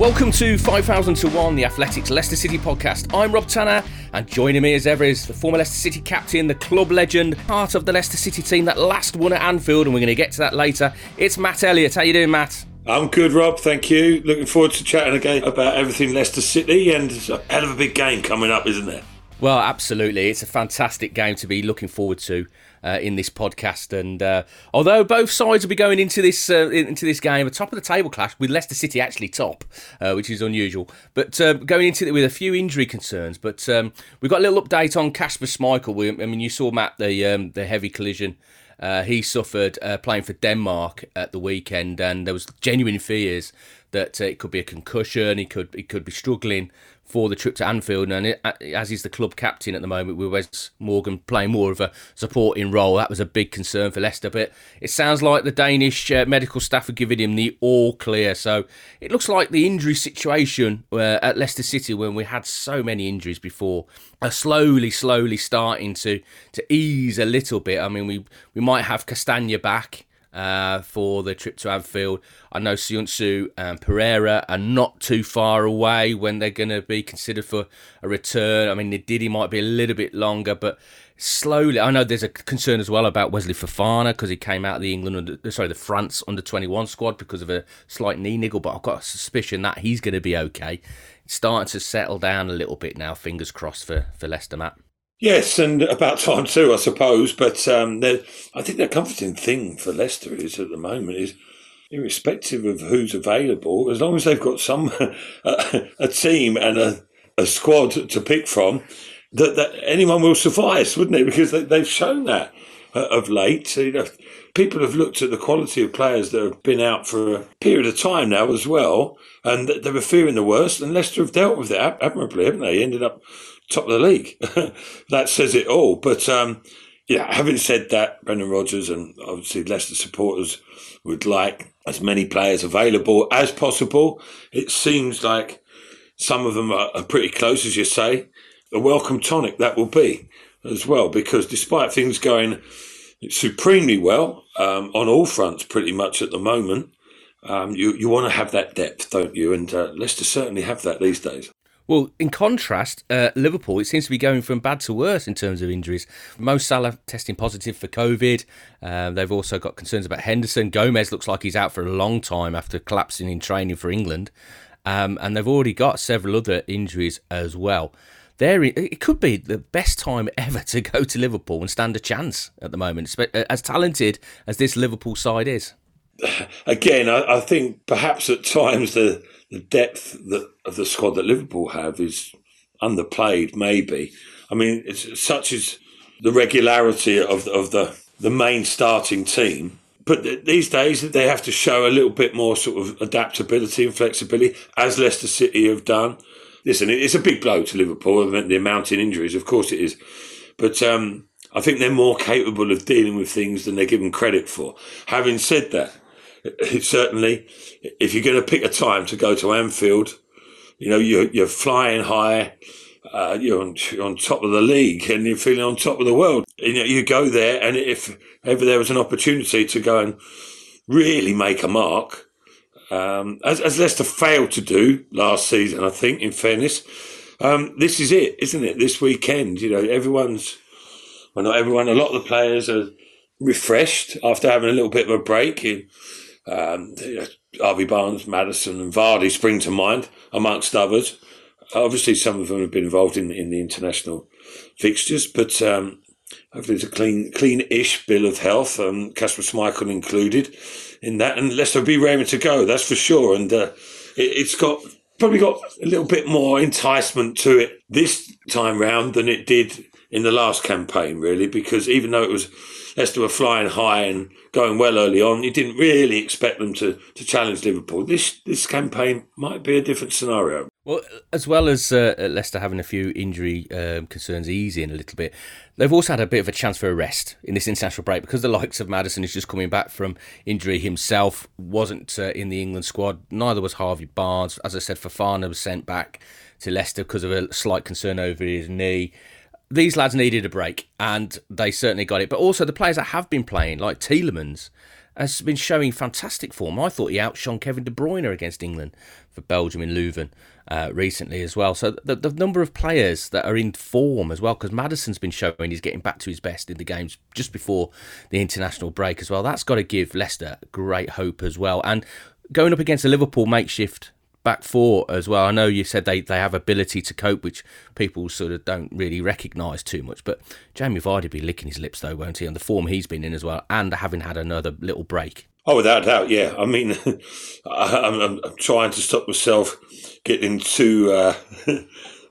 Welcome to 5000 to 1, the Athletics Leicester City podcast. I'm Rob Tanner, and joining me as ever is the former Leicester City captain, the club legend, part of the Leicester City team that last won at Anfield, and we're going to get to that later. It's Matt Elliott. How you doing, Matt? I'm good, Rob. Thank you. Looking forward to chatting again about everything Leicester City, and a hell of a big game coming up, isn't there? Well, absolutely. It's a fantastic game to be looking forward to uh, in this podcast. And uh, although both sides will be going into this uh, into this game, a top of the table clash with Leicester City actually top, uh, which is unusual. But uh, going into it with a few injury concerns. But um, we've got a little update on Kasper Schmeichel. I mean, you saw Matt the um, the heavy collision. Uh, he suffered playing for Denmark at the weekend, and there was genuine fears that it could be a concussion. He could he could be struggling for the trip to Anfield, and it, as he's the club captain at the moment, with Wes Morgan playing more of a supporting role, that was a big concern for Leicester. But it sounds like the Danish uh, medical staff are giving him the all clear. So it looks like the injury situation uh, at Leicester City, when we had so many injuries before, are slowly, slowly starting to to ease a little bit. I mean, we we might have Castagna back uh, for the trip to Anfield. I know Söyüncü and Pereira are not too far away when they're going to be considered for a return. I mean, Ndidi might be a little bit longer, but slowly. I know there's a concern as well about Wesley Fofana because he came out of the England, under, sorry, the France under 21 squad because of a slight knee niggle, but I've got a suspicion that he's going to be okay. It's starting to settle down a little bit now. Fingers crossed for for Leicester, Matt. Yes, and about time too, I suppose. But um, I think the comforting thing for Leicester is at the moment is, irrespective of who's available, as long as they've got some a, team and a, a squad to pick from, that, that anyone will suffice, wouldn't it? Because they, have shown that uh, of late. So, you know, people have looked at the quality of players that have been out for a period of time now as well, and they were fearing the worst. And Leicester have dealt with it admirably, haven't they? Ended up top of the league. that says it all. But um, yeah, having said that, Brendan Rodgers and obviously Leicester supporters would like as many players available as possible. It seems like some of them are, are pretty close, as you say. A welcome tonic that will be as well, because despite things going supremely well um, on all fronts, pretty much at the moment. Um, you you want to have that depth, don't you? And uh, Leicester certainly have that these days. Well, in contrast, uh, Liverpool, it seems to be going from bad to worse in terms of injuries. Mo Salah testing positive for COVID. Uh, they've also got concerns about Henderson. Gomez looks like he's out for a long time after collapsing in training for England. Um, and they've already got several other injuries as well. There, it could be the best time ever to go to Liverpool and stand a chance at the moment, as talented as this Liverpool side is. Again, I, I think perhaps at times the the depth that, of the squad that Liverpool have is underplayed. Maybe I mean it's such as the regularity of of the the main starting team. But these days they have to show a little bit more sort of adaptability and flexibility, as Leicester City have done. Listen, it's a big blow to Liverpool. The amount of injuries, of course, it is. But um, I think they're more capable of dealing with things than they're given credit for. Having said that, certainly, if you're going to pick a time to go to Anfield, you know, you're, you're flying high. uh, you're, on, you're on top of the league and you're feeling on top of the world. You, know, you go there, and if ever there was an opportunity to go and really make a mark, um, as, as Leicester failed to do last season, I think, in fairness, um, this is it, isn't it? This weekend, you know, everyone's, well, not everyone, a lot of the players are refreshed after having a little bit of a break. In, um, Harvey Barnes, Maddison, and Vardy spring to mind, amongst others. Obviously, some of them have been involved in, in the international fixtures, but um, hopefully it's a clean, clean-ish bill of health. Um, Kasper Schmeichel included in that, and Leicester be raring to go. That's for sure. And uh, it, it's got probably got a little bit more enticement to it this time round than it did in the last campaign, really, because even though it was Leicester were flying high and going well early on, you didn't really expect them to, to challenge Liverpool. This this campaign might be a different scenario. Well, as well as uh, Leicester having a few injury um, concerns easing a little bit, they've also had a bit of a chance for a rest in this international break because the likes of Maddison is just coming back from injury himself, wasn't uh, in the England squad. Neither was Harvey Barnes. As I said, Fofana was sent back to Leicester because of a slight concern over his knee these lads needed a break, and they certainly got it. But also the players that have been playing, like Tielemans, has been showing fantastic form. I thought he outshone Kevin De Bruyne against England for Belgium in Leuven uh, recently as well. So the, the number of players that are in form as well, because Maddison's been showing he's getting back to his best in the games just before the international break as well. That's got to give Leicester great hope as well. And going up against a Liverpool makeshift back four as well. I know you said they, they have ability to cope, which people sort of don't really recognise too much. But Jamie Vardy be licking his lips though, won't he? And the form he's been in as well, and having had another little break. Oh, without doubt, yeah. I mean, I, am trying to stop myself getting too uh,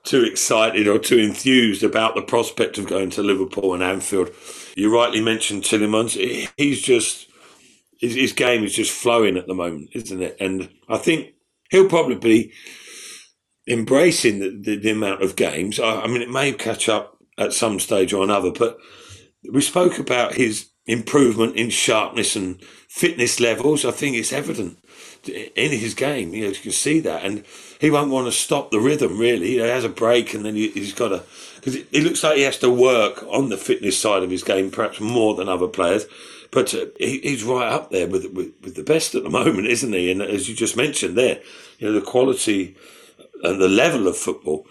too excited or too enthused about the prospect of going to Liverpool and Anfield. You rightly mentioned Tielemans. He's just his, his game is just flowing at the moment, isn't it? And I think he'll probably be embracing the, the, the amount of games. I, I, mean, it may catch up at some stage or another, but we spoke about his improvement in sharpness and fitness levels. I think it's evident in his game. You know, you can see that, and he won't want to stop the rhythm. Really, he has a break, and then he, has got to because it, it looks like he has to work on the fitness side of his game, perhaps more than other players. But uh, he, he's right up there with, with, with the best at the moment, isn't he? And as you just mentioned there, you know the quality and the level of football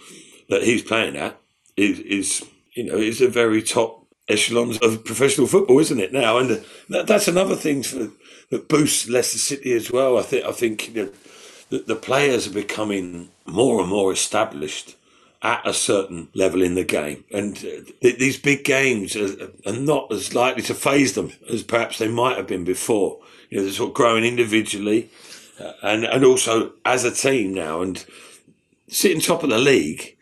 that he's playing at is, is you know is a very top echelons of professional football, isn't it now? And that, that's another thing for, that boosts Leicester City as well. I think I think you know, the, the players are becoming more and more established at a certain level in the game. And uh, th- these big games are, are, not as likely to phase them as perhaps they might have been before. You know, they're sort of growing individually uh, and, and also as a team now. And sitting top of the league,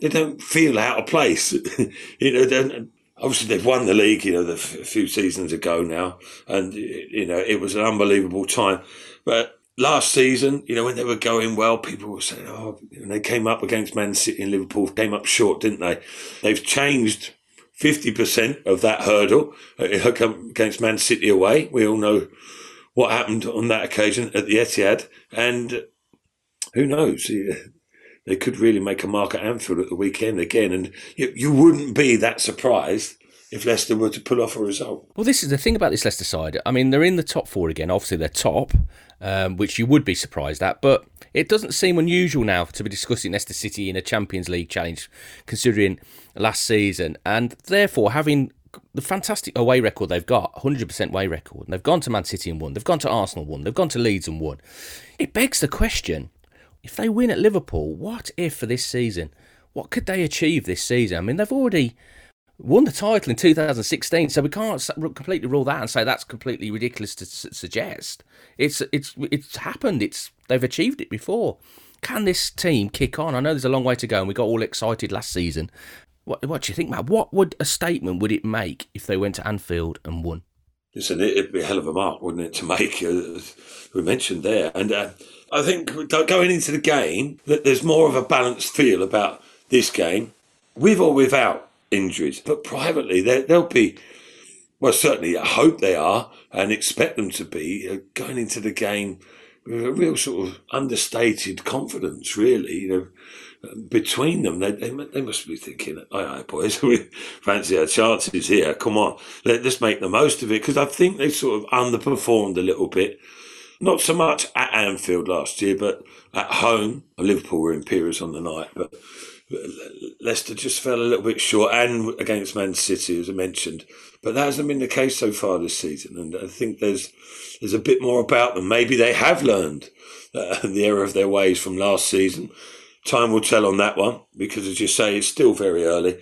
they don't feel out of place. you know, obviously they've won the league, you know, a few seasons ago now. And, you know, it was an unbelievable time. But last season, you know, when they were going well, people were saying, oh, and they came up against Man City and Liverpool, came up short, didn't they? They've changed 50% of that hurdle uh, against Man City away. We all know what happened on that occasion at the Etihad. And who knows? They could really make a mark at Anfield at the weekend again. And you, you wouldn't be that surprised if Leicester were to pull off a result. Well, this is the thing about this Leicester side. I mean, they're in the top four again. Obviously, they're top, um, which you would be surprised at. But it doesn't seem unusual now to be discussing Leicester City in a Champions League challenge, considering last season. And therefore, having the fantastic away record they've got, 100% away record. And they've gone to Man City and won. They've gone to Arsenal and won. They've gone to Leeds and won. It begs the question if they win at Liverpool, what if for this season? What could they achieve this season? I mean, they've already won the title in 2016, so we can't completely rule that and say that's completely ridiculous to suggest. It's it's it's happened. It's they've achieved it before. Can this team kick on? I know there's a long way to go, and we got all excited last season. What what do you think, Matt? What would a statement would it make if they went to Anfield and won? Listen, it'd be a hell of a mark, wouldn't it, to make? Uh, we mentioned there, and uh, I think going into the game, that there's more of a balanced feel about this game, with or without injuries. But privately, they'll be, well, certainly I hope they are and expect them to be uh, going into the game with a real sort of understated confidence, really. You know, between them, they, they, they must be thinking, aye, aye, boys, we fancy our chances here. Come on, let, us make the most of it. Because I think they sort of underperformed a little bit. Not so much at Anfield last year, but at home. Liverpool were imperious on the night, but Leicester just fell a little bit short, and against Man City, as I mentioned. But that hasn't been the case so far this season, and I think there's there's a bit more about them. Maybe they have learned uh, the error of their ways from last season. Time will tell on that one because, as you say, it's still very early,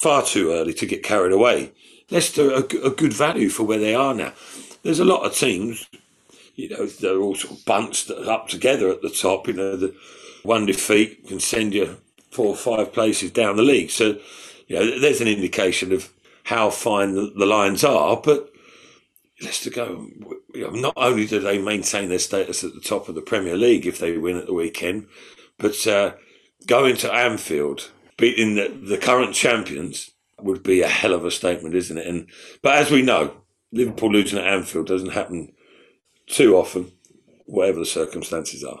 far too early to get carried away. Leicester are a good value for where they are now. There's a lot of teams, you know, they're all sort of bunched up together at the top. You know, the one defeat can send you four or five places down the league. So, you know, there's an indication of how fine the, the lines are. But Leicester go. You know, not only do they maintain their status at the top of the Premier League if they win at the weekend, but uh, going to Anfield, beating the, the current champions, would be a hell of a statement, isn't it? And but as we know, Liverpool losing at Anfield doesn't happen too often, whatever the circumstances are.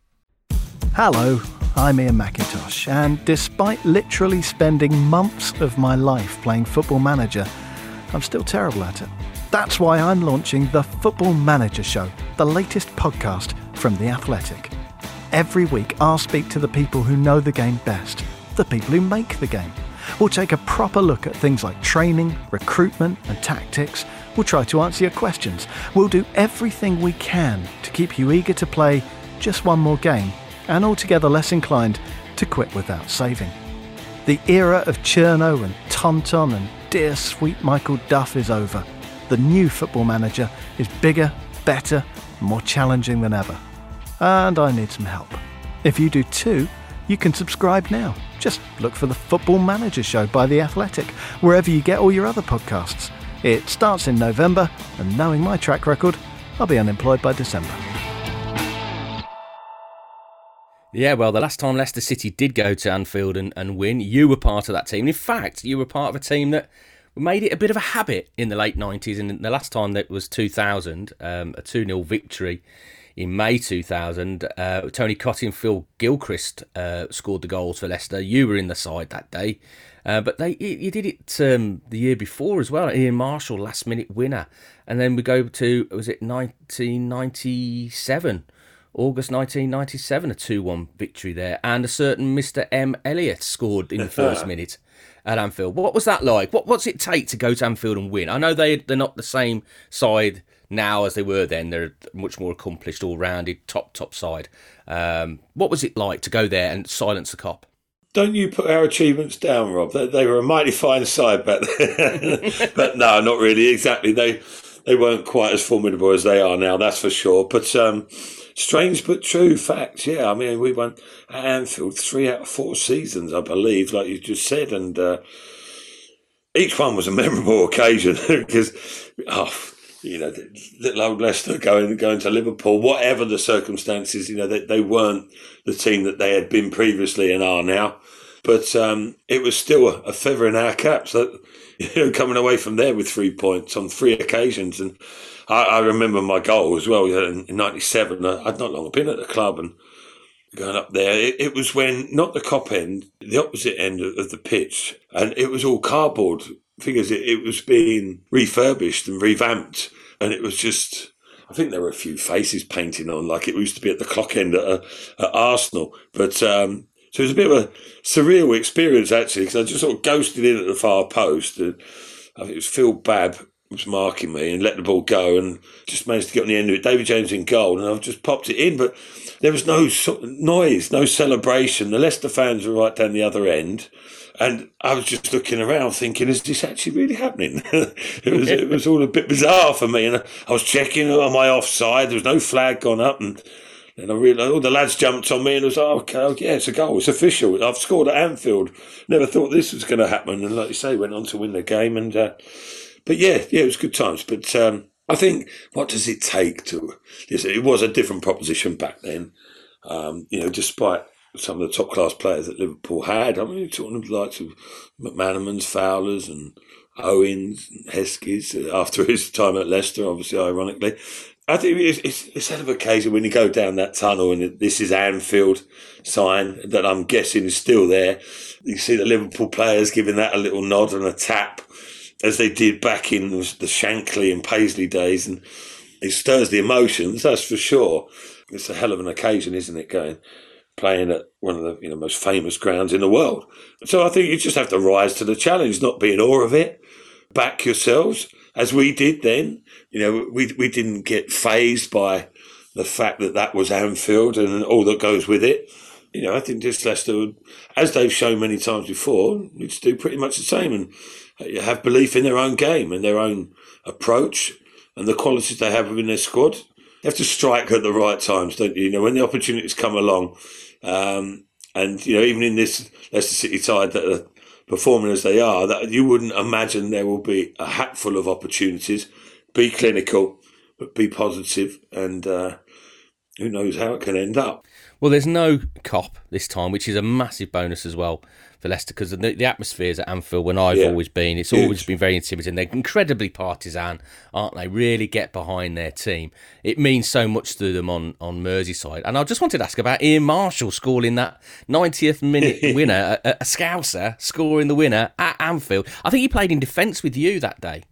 Hello, I'm Ian McIntosh, and despite literally spending months of my life playing Football Manager, I'm still terrible at it. That's why I'm launching the Football Manager Show, the latest podcast from The Athletic. Every week, I'll speak to the people who know the game best, the people who make the game. We'll take a proper look at things like training, recruitment, and tactics. We'll try to answer your questions. We'll do everything we can to keep you eager to play just one more game and altogether less inclined to quit without saving. The era of Cherno and Tonton and dear sweet Michael Duff is over. The new football manager is bigger, better, more challenging than ever. And I need some help. If you do too, you can subscribe now. Just look for the Football Manager Show by The Athletic, wherever you get all your other podcasts. It starts in November, and knowing my track record, I'll be unemployed by December. Yeah, well, the last time Leicester City did go to Anfield and, and win, you were part of that team. In fact, you were part of a team that made it a bit of a habit in the late 90s. And the last time that was 2000, um, a 2 0 victory in May 2000. Uh, Tony Cottee and Phil Gilchrist uh, scored the goals for Leicester. You were in the side that day. Uh, but they you did it um, the year before as well. Ian Marshall, last minute winner. And then we go to, was it 1997? August 1997, a 2 1 victory there. And a certain Mr. M. Elliott scored in the first minute at Anfield. What was that like? What, what's it take to go to Anfield and win? I know they, they're not the same side now as they were then. They're much more accomplished, all rounded, top, top side. Um, what was it like to go there and silence the Kop? Don't you put our achievements down, Rob? They, they were a mighty fine side back then. but no, not really. Exactly. They they weren't quite as formidable as they are now, that's for sure. But um, strange but true facts. Yeah, I mean, we won at Anfield three out of four seasons, I believe, like you just said, and uh, each one was a memorable occasion because, oh, you know, little old Leicester going going to Liverpool, whatever the circumstances, you know, they, they weren't the team that they had been previously and are now. But um, it was still a, a feather in our caps that you know, coming away from there with three points on three occasions. And I, I remember my goal as well in, in 97. I'd not long been at the club and going up there. It, it, was when, not the Kop end, the opposite end of, of the pitch, and it was all cardboard figures. It, it was being refurbished and revamped. And it was just, I think there were a few faces painting on, like it used to be at the clock end at, uh, at Arsenal. But um, so it was a bit of a surreal experience actually, because I just sort of ghosted in at the far post. And I think it was Phil Babb was marking me and let the ball go and just managed to get on the end of it. David James in goal and I've just popped it in, but there was no noise, no celebration. The Leicester fans were right down the other end. And I was just looking around thinking, is this actually really happening? it was it was all a bit bizarre for me. And I was checking, am I offside? There was no flag gone up. And then I realised all the lads jumped on me and I was like, okay, oh, yeah, it's a goal. It's official. I've scored at Anfield. Never thought this was going to happen. And like you say, went on to win the game. And uh, But yeah, yeah, it was good times. But um, I think, what does it take to. It was a different proposition back then. Um, you know, despite some of the top class players that Liverpool had. I mean, you're talking of the likes of McManamans, Fowlers, and Owens, and Heskey after his time at Leicester, obviously, ironically. I think it's, it's, it's sort of occasion when you go down that tunnel and this is Anfield sign that I'm guessing is still there. You see the Liverpool players giving that a little nod and a tap as they did back in the Shankly and Paisley days. And it stirs the emotions, that's for sure. It's a hell of an occasion, isn't it, going playing at one of the you know most famous grounds in the world. So I think you just have to rise to the challenge, not be in awe of it. Back yourselves, as we did then. You know, we we didn't get phased by the fact that that was Anfield and all that goes with it. You know, I think just Leicester, as they've shown many times before, needs to do pretty much the same and have belief in their own game and their own approach and the qualities they have within their squad. You have to strike at the right times, don't you? You know, when the opportunities come along, um, and you know, even in this Leicester City side that are performing as they are, that you wouldn't imagine there will be a hatful of opportunities. Be clinical, but be positive, and uh, who knows how it can end up. Well, there's no Kop this time, which is a massive bonus as well for Leicester because the, the atmospheres at Anfield, when I've yeah. always been, it's Huge. always been very intimidating. They're incredibly partisan, aren't they? Really get behind their team. It means so much to them on, on Merseyside. And I just wanted to ask about Ian Marshall scoring that 90th minute winner, a, a Scouser scoring the winner at Anfield. I think he played in defence with you that day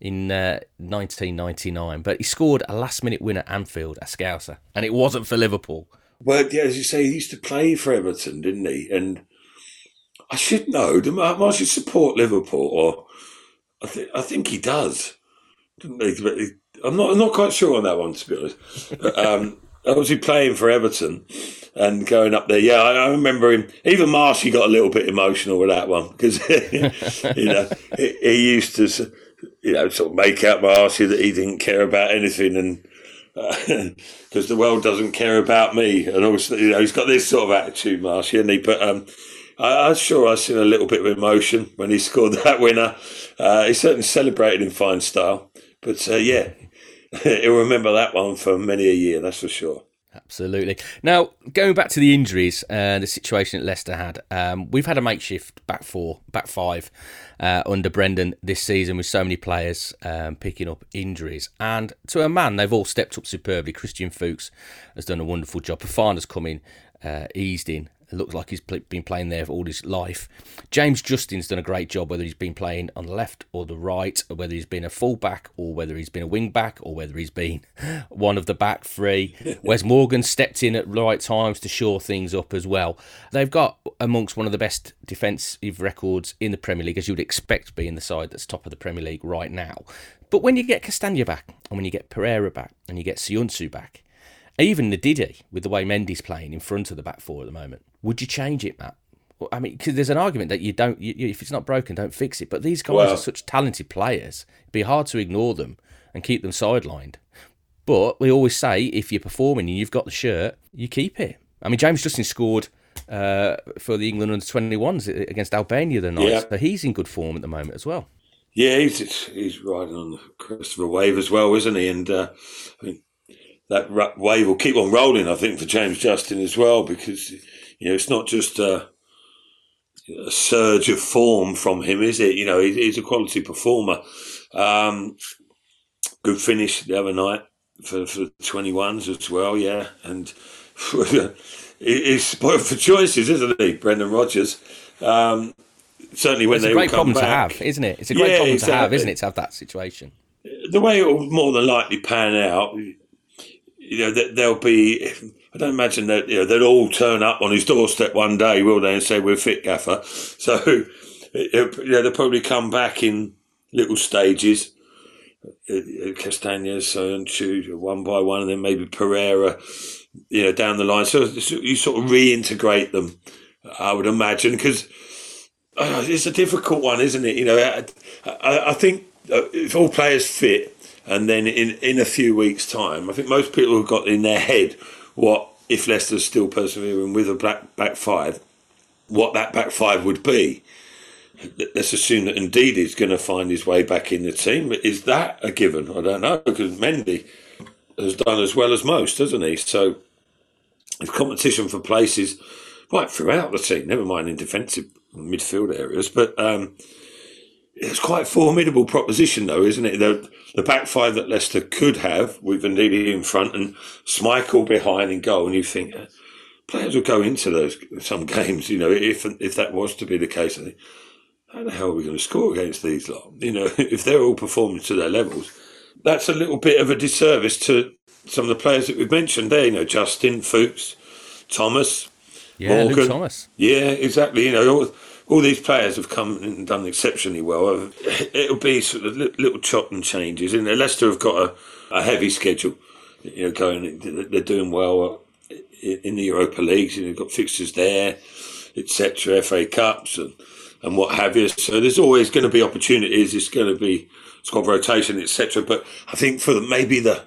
in uh, 1999, but he scored a last minute winner at Anfield, a Scouser, and it wasn't for Liverpool. Well, yeah, as you say, he used to play for Everton, didn't he? And I should know. Do he support Liverpool? Or I think I think he does. I'm not. I'm not quite sure on that one, to be honest. But, um, obviously playing for Everton and going up there. Yeah, I, I, remember him. Even Marshy got a little bit emotional with that one because you know he, he, used to you know sort of make out my Marshy that he didn't care about anything and because uh, the world doesn't care about me. And also, you know, he's got this sort of attitude, Marshy, and he. But um, I, am sure I've seen a little bit of emotion when he scored that winner. Uh, he certainly celebrated in fine style. But uh, yeah, he'll remember that one for many a year, that's for sure. Absolutely. Now, going back to the injuries and uh, the situation that Leicester had, um, we've had a makeshift back four, back five uh, under Brendan this season with so many players um, picking up injuries. And to a man, they've all stepped up superbly. Christian Fuchs has done a wonderful job. Fofana's come in, uh, eased in, it looks like he's been playing there for all his life. James Justin's done a great job, whether he's been playing on the left or the right, or whether he's been a fullback, or whether he's been a wing back, or whether he's been one of the back three. Wes Morgan stepped in at the right times to shore things up as well. They've got amongst one of the best defensive records in the Premier League, as you would expect being the side that's top of the Premier League right now. But when you get Castagna back, and when you get Pereira back, and you get Söyüncü back, even Ndidi, with the way Mendy's playing in front of the back four at the moment, would you change it, Matt? I mean, because there's an argument that you don't, you, if it's not broken, don't fix it. But these guys well, are such talented players; it'd be hard to ignore them and keep them sidelined. But we always say, if you're performing and you've got the shirt, you keep it. I mean, James Justin scored uh, for the England under 21s against Albania the night, yeah. so he's in good form at the moment as well. Yeah, he's he's riding on the crest of a wave as well, isn't he? And uh, I mean, that wave will keep on rolling, I think, for James Justin as well, because you know it's not just a, a surge of form from him, is it? You know, he's a quality performer. Um, good finish the other night for for the twenty ones as well, yeah, and he's spoiled for choices, isn't he, Brendan Rodgers? Um, certainly when it's they a great problem back. to have, isn't it? It's a great yeah, problem exactly. to have, isn't it, to have that situation? The way it will more than likely pan out, you know, that there'll be. I don't imagine that you know they'll all turn up on his doorstep one day, will they, and say we're fit, gaffer. So, you know, they'll probably come back in little stages. Uh, uh, Castagnas one by one, and then maybe Pereira, you know, down the line. So you sort of reintegrate them, I would imagine, because uh, it's a difficult one, isn't it? You know, I, I, I think if all players fit, and then in, in a few weeks' time, I think most people have got in their head what if Leicester's still persevering with a back back five, what that back five would be. Let's assume that Ndidi's going to find his way back in the team. Is that a given? I don't know because Mendy has done as well as most, hasn't he? So, if competition for places right throughout the team, never mind in defensive midfield areas, but um, it's quite a formidable proposition, though, isn't it? The, the back five that Leicester could have with Ndidi in front and Schmeichel behind in goal, and you think uh, players will go into those some games. You know, if if that was to be the case, I think how the hell are we going to score against these lot? You know, if they're all performing to their levels, that's a little bit of a disservice to some of the players that we've mentioned there. You know, Justin Fuchs, Thomas, yeah, Morgan. Luke Thomas. Yeah, exactly. You know. All, all these players have come and done exceptionally well. It'll be sort of little chop and changes. And Leicester have got a, a heavy schedule. You know, going they're doing well in the Europa leagues. You know, they've got fixtures there, etc. FA Cups and and what have you. So there's always going to be opportunities. It's going to be squad rotation, etc. But I think for the, maybe the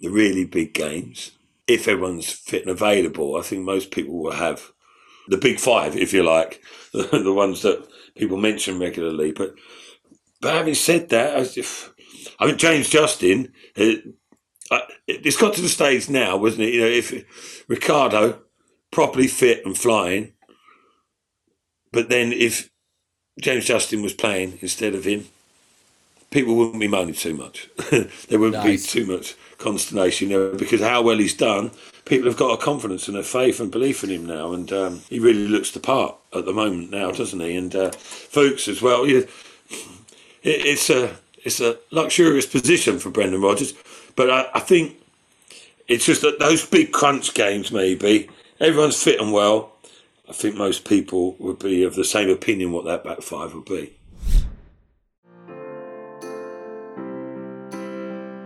the really big games, if everyone's fit and available, I think most people will have the big five, if you like, the, ones that people mention regularly. But but having said that, I, if, I mean James Justin, uh, it, it's got to the stage now, wasn't it? You know, if Ricardo properly fit and flying, but then if James Justin was playing instead of him, people wouldn't be moaning too much. there wouldn't nice. be too much consternation, you know, because how well he's done people have got a confidence and a faith and belief in him now, and um, he really looks the part at the moment now, doesn't he? And uh, as well. it, it's a it's a luxurious position for Brendan Rodgers, but I, I think it's just that those big crunch games, maybe everyone's fit and well. I think most people would be of the same opinion what that back five would be.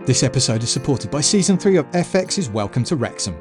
This episode is supported by Season 3 of FX's Welcome to Wrexham.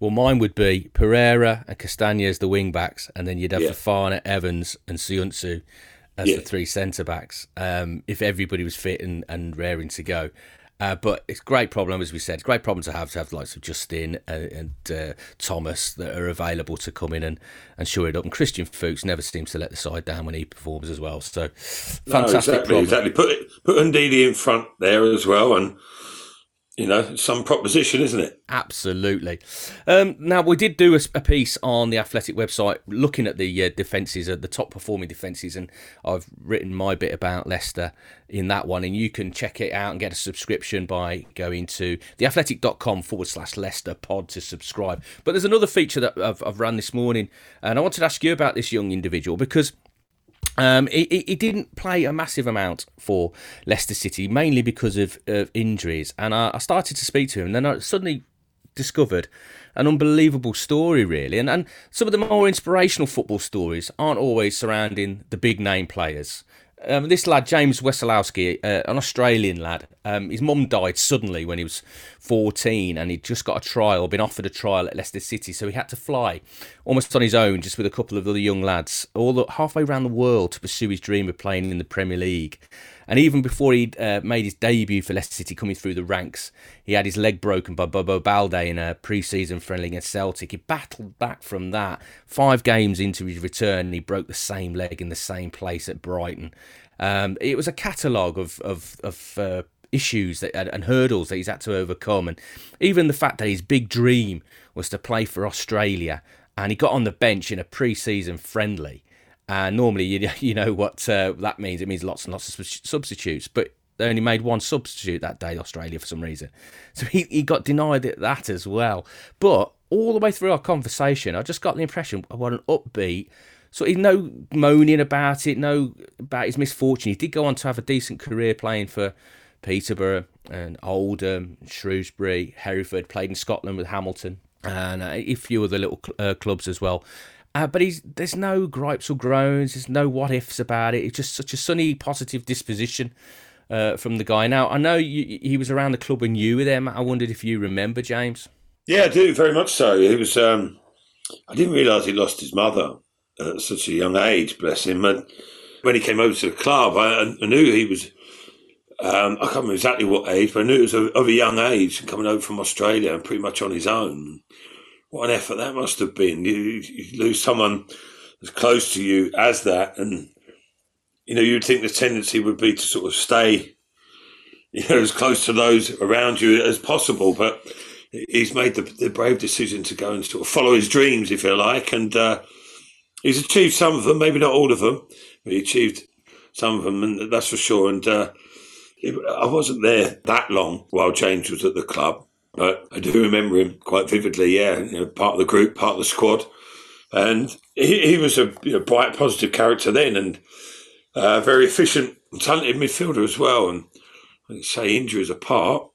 Well, mine would be Pereira and Castagna as the wing backs, and then you'd have Yeah. Fofana, Evans, and Söyüncü as Yeah. the three centre backs. Um, if everybody was fit and, and raring to go. Uh, but it's a great problem, as we said. A great problem to have to have the likes of Justin and, and uh, Thomas that are available to come in and, and shore it up. And Christian Fuchs never seems to let the side down when he performs as well. So No, fantastic exactly, problem. exactly. Put put Ndidi in front there as well, and you know, some proposition, isn't it? Absolutely. Um, now we did do a, a, piece on the Athletic website looking at the uh, defences, uh, the top performing defences, and I've written my bit about Leicester in that one, and you can check it out and get a subscription by going to theathletic.com forward slash Leicester pod to subscribe. But there's another feature that I've, I've run this morning, and I wanted to ask you about this young individual because um, didn't play a massive amount for Leicester City, mainly because of, of injuries. And I, I, started to speak to him, and then I suddenly discovered an unbelievable story, really. And, and some of the more inspirational football stories aren't always surrounding the big name players. Um, this lad, James Wesolowski, uh, an Australian lad, um, his mum died suddenly when he was 14 and he'd just got a trial, been offered a trial at Leicester City. So he had to fly almost on his own, just with a couple of other young lads, all the, halfway around the world to pursue his dream of playing in the Premier League. And even before he'd uh, made his debut for Leicester City coming through the ranks, he had his leg broken by Bobo Baldé in a pre season friendly against Celtic. He battled back from that. Five games into his return, he broke the same leg in the same place at Brighton. Um, it was a catalogue of, of, of uh, issues that, and hurdles that he's had to overcome. And even the fact that his big dream was to play for Australia and he got on the bench in a pre-season friendly. And normally, you, you know what uh, that means. It means lots and lots of substitutes. But they only made one substitute that day, Australia, for some reason. So he, he got denied that as well. But all the way through our conversation, I just got the impression of what an upbeat, so he's no moaning about it, no about his misfortune. He did go on to have a decent career playing for Peterborough and Oldham, Shrewsbury, Hereford, played in Scotland with Hamilton and uh, a few other little uh, clubs as well. Uh, but he's there's no gripes or groans, there's no what ifs about it. It's just such a sunny, positive disposition uh, from the guy. Now I know you, he was around the club when you were there. Matt. I wondered if you remember James. Yeah, I do very much so. He was. Um, I didn't realise he lost his mother at such a young age. Bless him. And when he came over to the club, I, I knew he was um, I can't remember exactly what age, but I knew it was of a young age coming over from Australia and pretty much on his own. What an effort that must have been. You, you lose someone as close to you as that, and you know you'd think the tendency would be to sort of stay, you know, as close to those around you as possible. But he's made the, the brave decision to go and sort of follow his dreams, if you like, and uh, he's achieved some of them, maybe not all of them, but he achieved some of them, and that's for sure. And uh, I wasn't there that long while James was at the club, but I do remember him quite vividly. Yeah, you know, part of the group, part of the squad, and he, he was a you know, bright, positive character then, and uh, very efficient, talented midfielder as well. And I say injuries apart,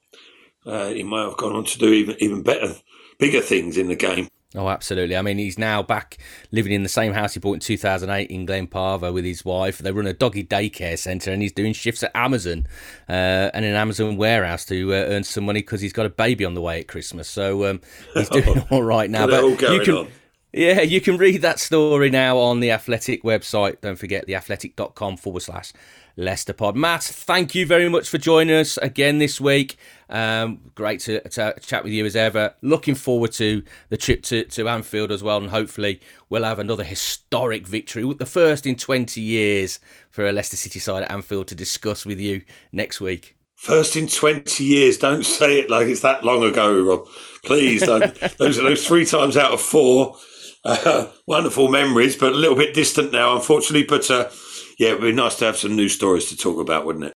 uh, he might have gone on to do even even better, bigger things in the game. Oh, absolutely. I mean, he's now back living in the same house he bought in 2008 in Glenparva with his wife. They run a doggy daycare centre and he's doing shifts at Amazon uh, and an Amazon warehouse to uh, earn some money because he's got a baby on the way at Christmas. So um, he's doing all right now. but you can, on. Yeah, you can read that story now on the Athletic website. Don't forget theathletic.com forward slash Leicester Pod. Matt, thank you very much for joining us again this week. Um, great to, to, chat with you as ever. Looking forward to the trip to, to Anfield as well, and hopefully we'll have another historic victory, the first in 20 years for a Leicester City side at Anfield to discuss with you next week. First in 20 years. Don't say it like it's that long ago, Rob. Please don't. those are those three times out of four. Uh, wonderful memories, but a little bit distant now, unfortunately. But uh, yeah, it'd be nice to have some new stories to talk about, wouldn't it?